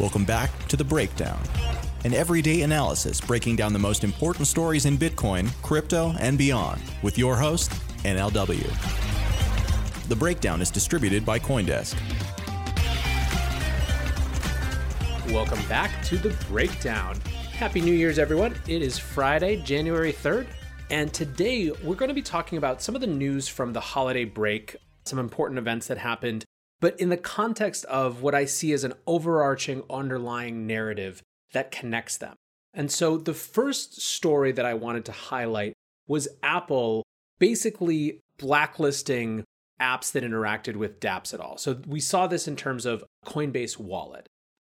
Welcome back to The Breakdown, an everyday analysis breaking down the most important stories in Bitcoin, crypto, and beyond with your host, NLW. The Breakdown is distributed by Coindesk. Welcome back to the breakdown. Happy New Year's, everyone. It is Friday, January 3rd, and today we're going to be talking about some of the news from the holiday break, some important events that happened, but in the context of what I see as an overarching underlying narrative that connects them. And so the first story that I wanted to highlight was Apple basically blacklisting apps that interacted with dApps at all. So we saw this in terms of Coinbase Wallet.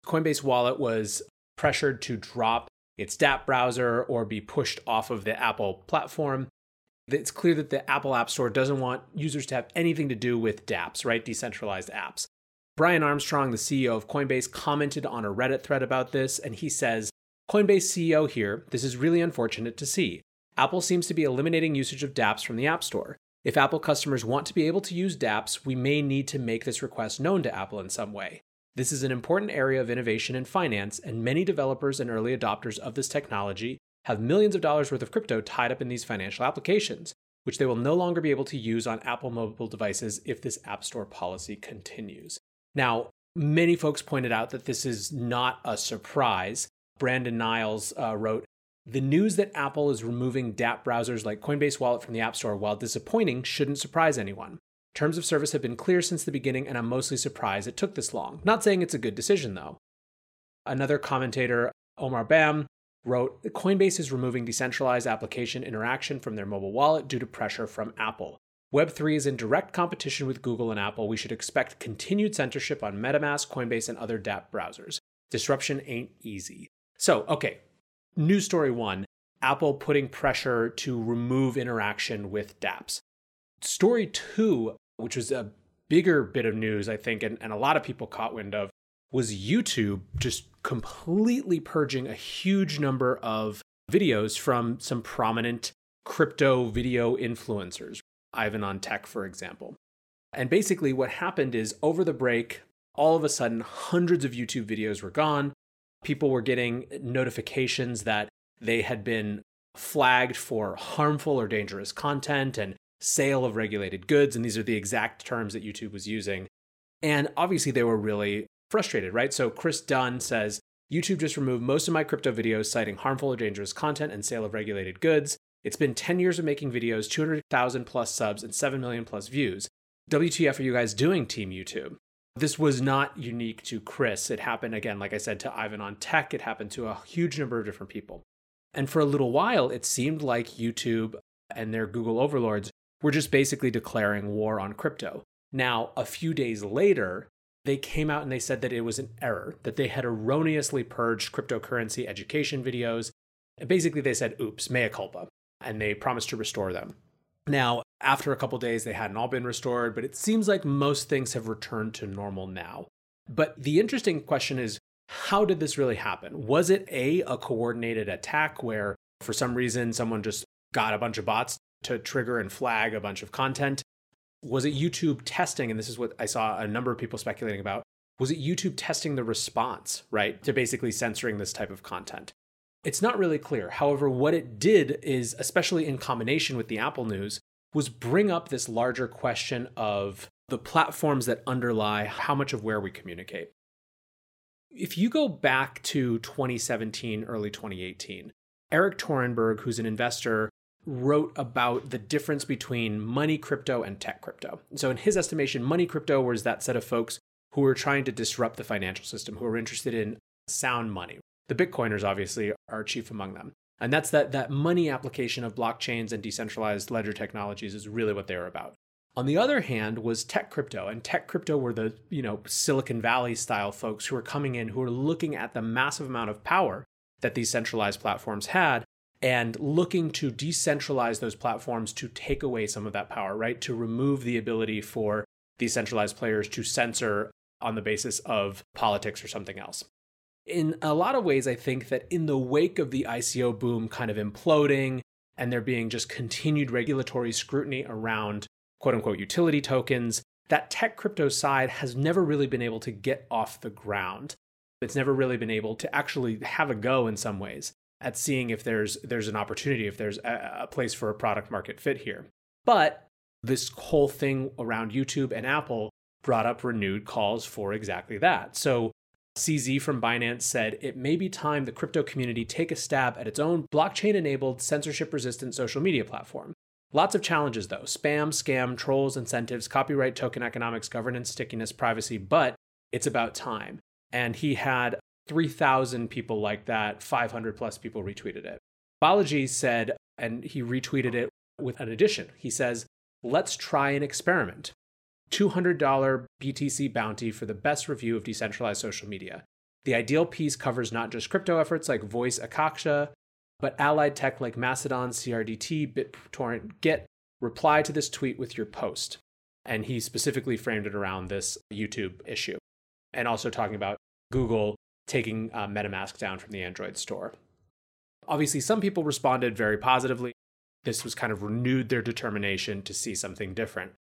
Coinbase Wallet was pressured to drop its dApp browser or be pushed off of the Apple platform. It's clear that the Apple App Store doesn't want users to have anything to do with dApps, right? Decentralized apps. Brian Armstrong, the CEO of Coinbase, commented on a Reddit thread about this, and he says Coinbase CEO here, this is really unfortunate to see. Apple seems to be eliminating usage of dApps from the App Store. If Apple customers want to be able to use dApps, we may need to make this request known to Apple in some way. This is an important area of innovation in finance, and many developers and early adopters of this technology have millions of dollars worth of crypto tied up in these financial applications, which they will no longer be able to use on Apple mobile devices if this App Store policy continues. Now, many folks pointed out that this is not a surprise. Brandon Niles uh, wrote, the news that Apple is removing dApp browsers like Coinbase Wallet from the App Store, while disappointing, shouldn't surprise anyone. Terms of service have been clear since the beginning, and I'm mostly surprised it took this long. Not saying it's a good decision, though. Another commentator, Omar Bham, wrote Coinbase is removing decentralized application interaction from their mobile wallet due to pressure from Apple. Web3 is in direct competition with Google and Apple. We should expect continued censorship on MetaMask, Coinbase, and other dApp browsers. Disruption ain't easy. So, okay, news story one Apple putting pressure to remove interaction with dApps. Story two which was a bigger bit of news, I think, and, and a lot of people caught wind of, was YouTube just completely purging a huge number of videos from some prominent crypto video influencers, Ivan on Tech, for example. And basically, what happened is over the break, all of a sudden, hundreds of YouTube videos were gone. People were getting notifications that they had been flagged for harmful or dangerous content, and sale of regulated goods. And these are the exact terms that YouTube was using. And obviously, they were really frustrated, right? So, Chris Dunn says YouTube just removed most of my crypto videos citing harmful or dangerous content and sale of regulated goods. It's been 10 years of making videos, 200,000 plus subs, and 7 million plus views. WTF are you guys doing, Team YouTube? This was not unique to Chris. It happened again, like I said, to Ivan on Tech. It happened to a huge number of different people. And for a little while, it seemed like YouTube and their Google overlords were just basically declaring war on crypto. Now, a few days later, they came out and they said that it was an error, that they had erroneously purged cryptocurrency education videos. And basically, they said, oops, mea culpa, and they promised to restore them. Now, after a couple days, they hadn't all been restored, but it seems like most things have returned to normal now. But the interesting question is how did this really happen? Was it A, a coordinated attack where for some reason someone just got a bunch of bots to trigger and flag a bunch of content? Was it YouTube testing? And this is what I saw a number of people speculating about. Was it YouTube testing the response, right, to basically censoring this type of content? It's not really clear. However, what it did is, especially in combination with the Apple news, was bring up this larger question of the platforms that underlie how much of where we communicate. If you go back to 2017, early 2018, Erik Torenberg, who's an investor, wrote about the difference between money crypto and tech crypto. So, in his estimation, money crypto was that set of folks who were trying to disrupt the financial system, who were interested in sound money. The Bitcoiners, obviously, are chief among them. And that's that, that money application of blockchains and decentralized ledger technologies is really what they were about. On the other hand was tech crypto, and tech crypto were the, you know, Silicon Valley style folks who were coming in who were looking at the massive amount of power that these centralized platforms had and looking to decentralize those platforms to take away some of that power, right? To remove the ability for decentralized players to censor on the basis of politics or something else. In a lot of ways, I think that in the wake of the ICO boom kind of imploding and there being just continued regulatory scrutiny around quote unquote utility tokens, that tech crypto side has never really been able to get off the ground. It's never really been able to actually have a go in some ways at seeing if there's there's an opportunity, if there's a, a place for a product market fit here. But this whole thing around YouTube and Apple brought up renewed calls for exactly that. So CZ from Binance said it may be time the crypto community take a stab at its own blockchain enabled, censorship resistant social media platform. Lots of challenges though spam, scam, trolls, incentives, copyright, token economics, governance, stickiness, privacy, but it's about time. And he had 3,000 people like that, 500 plus people retweeted it. Balaji said, and he retweeted it with an addition. He says, Let's try an experiment. $200 BTC bounty for the best review of decentralized social media. The ideal piece covers not just crypto efforts like Voice Akasha, but allied tech like Mastodon, CRDT, BitTorrent, Git. Reply to this tweet with your post. And he specifically framed it around this YouTube issue and also talking about Google taking uh, MetaMask down from the Android store. Obviously, some people responded very positively. This was kind of renewed their determination to see something different.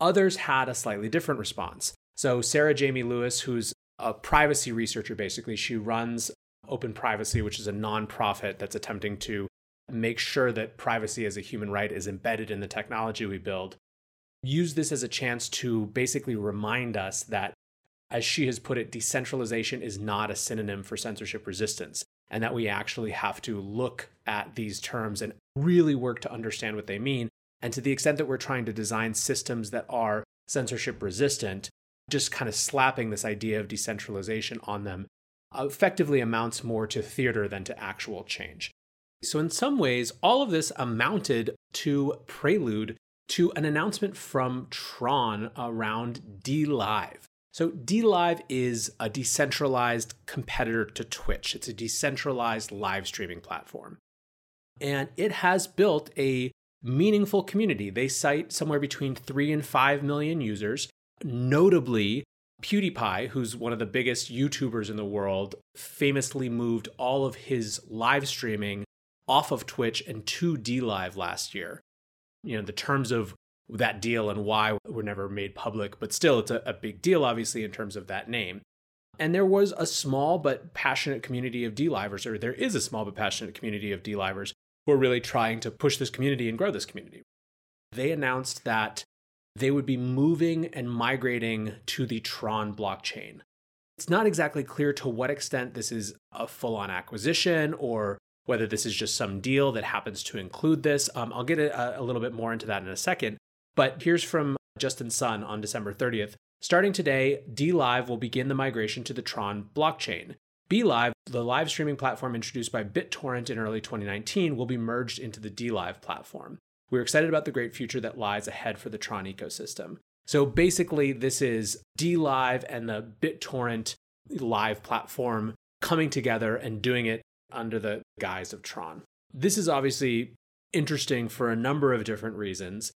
Others had a slightly different response. So, Sarah Jamie Lewis, who's a privacy researcher, basically, she runs Open Privacy, which is a nonprofit that's attempting to make sure that privacy as a human right is embedded in the technology we build. Use this as a chance to basically remind us that as she has put it, decentralization is not a synonym for censorship resistance, and that we actually have to look at these terms and really work to understand what they mean. And to the extent that we're trying to design systems that are censorship resistant, just kind of slapping this idea of decentralization on them effectively amounts more to theater than to actual change. So, in some ways, all of this amounted to prelude to an announcement from Tron around DLive. So, DLive is a decentralized competitor to Twitch. It's a decentralized live streaming platform. And it has built a meaningful community. They cite somewhere between 3 and 5 million users. Notably, PewDiePie, who's one of the biggest YouTubers in the world, famously moved all of his live streaming off of Twitch and to DLive last year. You know, the terms of that deal and why were never made public, but still, it's a, a big deal, obviously, in terms of that name. And there was a small but passionate community of DLivers, or there is a small but passionate community of DLivers who are really trying to push this community and grow this community. They announced that they would be moving and migrating to the Tron blockchain. It's not exactly clear to what extent this is a full on acquisition or whether this is just some deal that happens to include this. Um, I'll get a, a little bit more into that in a second. But here's from Justin Sun on December 30th. Starting today, DLive will begin the migration to the Tron blockchain. BLive, the live streaming platform introduced by BitTorrent in early 2019, will be merged into the DLive platform. We're excited about the great future that lies ahead for the Tron ecosystem. So basically, this is DLive and the BitTorrent live platform coming together and doing it under the guise of Tron. This is obviously interesting for a number of different reasons.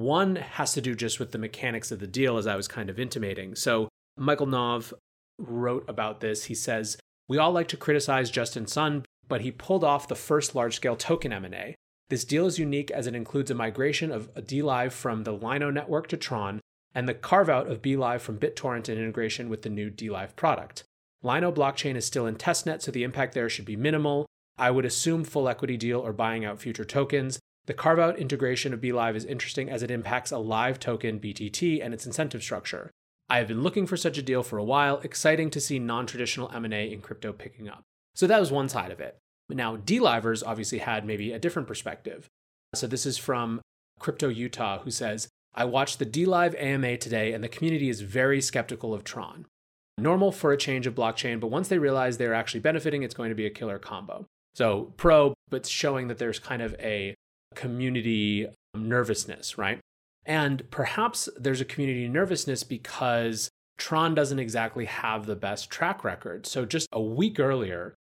One has to do just with the mechanics of the deal, as I was kind of intimating. So, Michael Nov wrote about this. He says, We all like to criticize Justin Sun, but he pulled off the first large scale token M&A. This deal is unique as it includes a migration of DLive from the Lino network to Tron and the carve out of BLive from BitTorrent and integration with the new DLive product. Lino blockchain is still in testnet, so the impact there should be minimal. I would assume full equity deal or buying out future tokens. The carve out integration of BLive is interesting as it impacts a live token BTT and its incentive structure. I have been looking for such a deal for a while, exciting to see non-traditional M&A in crypto picking up. So that was one side of it. Now, DLivers obviously had maybe a different perspective. So this is from Crypto Utah, who says, I watched the DLive AMA today, and the community is very skeptical of Tron. Normal for a change of blockchain, but once they realize they're actually benefiting, it's going to be a killer combo. So pro, but showing that there's kind of a community um, nervousness, right? And perhaps there's a community nervousness because Tron doesn't exactly have the best track record. So just a week earlier,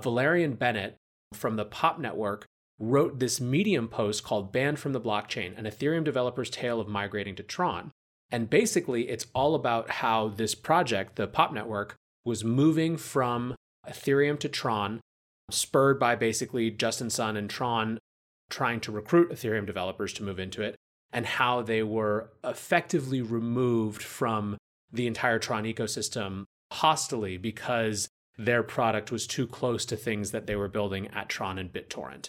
Valerian Bennett from the Pop Network wrote this Medium post called Banned from the Blockchain An Ethereum Developer's Tale of Migrating to Tron. And basically, it's all about how this project, the Pop Network, was moving from Ethereum to Tron, spurred by basically Justin Sun and Tron trying to recruit Ethereum developers to move into it, and how they were effectively removed from the entire Tron ecosystem hostily because their product was too close to things that they were building at Tron and BitTorrent.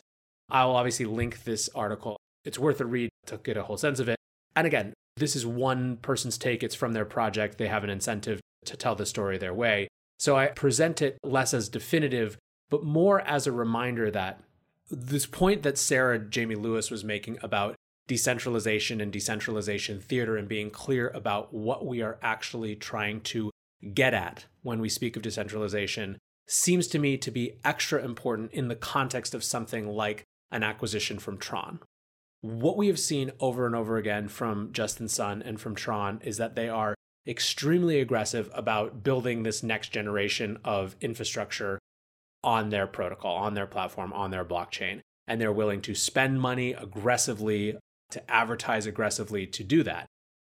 I will obviously link this article. It's worth a read to get a whole sense of it. And again, this is one person's take. It's from their project. They have an incentive to tell the story their way. So I present it less as definitive, but more as a reminder that this point that Sarah Jamie Lewis was making about decentralization and decentralization theater and being clear about what we are actually trying to get at when we speak of decentralization seems to me to be extra important in the context of something like an acquisition from Tron. What we have seen over and over again from Justin Sun and from Tron is that they are extremely aggressive about building this next generation of infrastructure on their protocol, on their platform, on their blockchain. And they're willing to spend money aggressively, to advertise aggressively to do that.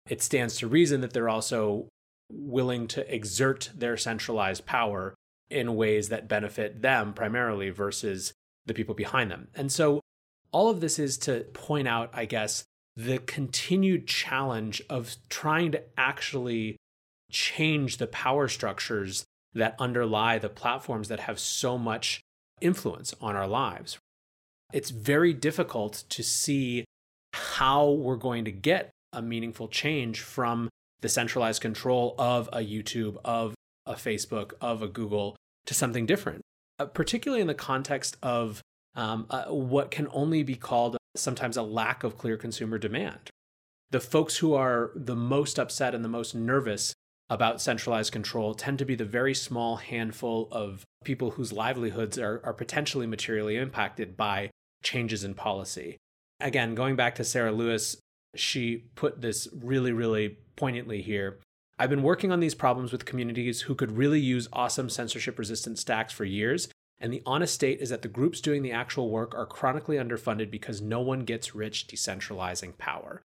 It stands to reason that they're also willing to exert their centralized power in ways that benefit them primarily versus the people behind them. And so all of this is to point out, I guess, the continued challenge of trying to actually change the power structures that underlie the platforms that have so much influence on our lives. It's very difficult to see how we're going to get a meaningful change from the centralized control of a YouTube, of a Facebook, of a Google to something different, uh, particularly in the context of um, uh, what can only be called sometimes a lack of clear consumer demand. The folks who are the most upset and the most nervous about centralized control tend to be the very small handful of people whose livelihoods are, are potentially materially impacted by changes in policy. Again, going back to Sarah Lewis, she put this really, really poignantly here. I've been working on these problems with communities who could really use awesome censorship resistant stacks for years, and the honest state is that the groups doing the actual work are chronically underfunded because no one gets rich decentralizing power.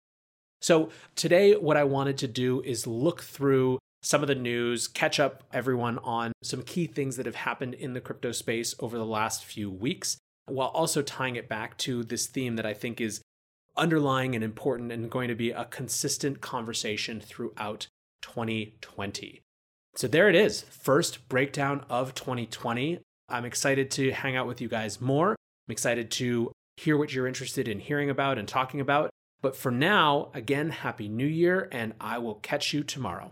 So, today, what I wanted to do is look through some of the news, catch up everyone on some key things that have happened in the crypto space over the last few weeks, while also tying it back to this theme that I think is underlying and important and going to be a consistent conversation throughout 2020. So there it is, first breakdown of 2020. I'm excited to hang out with you guys more. I'm excited to hear what you're interested in hearing about and talking about. But for now, again, Happy New Year, and I will catch you tomorrow.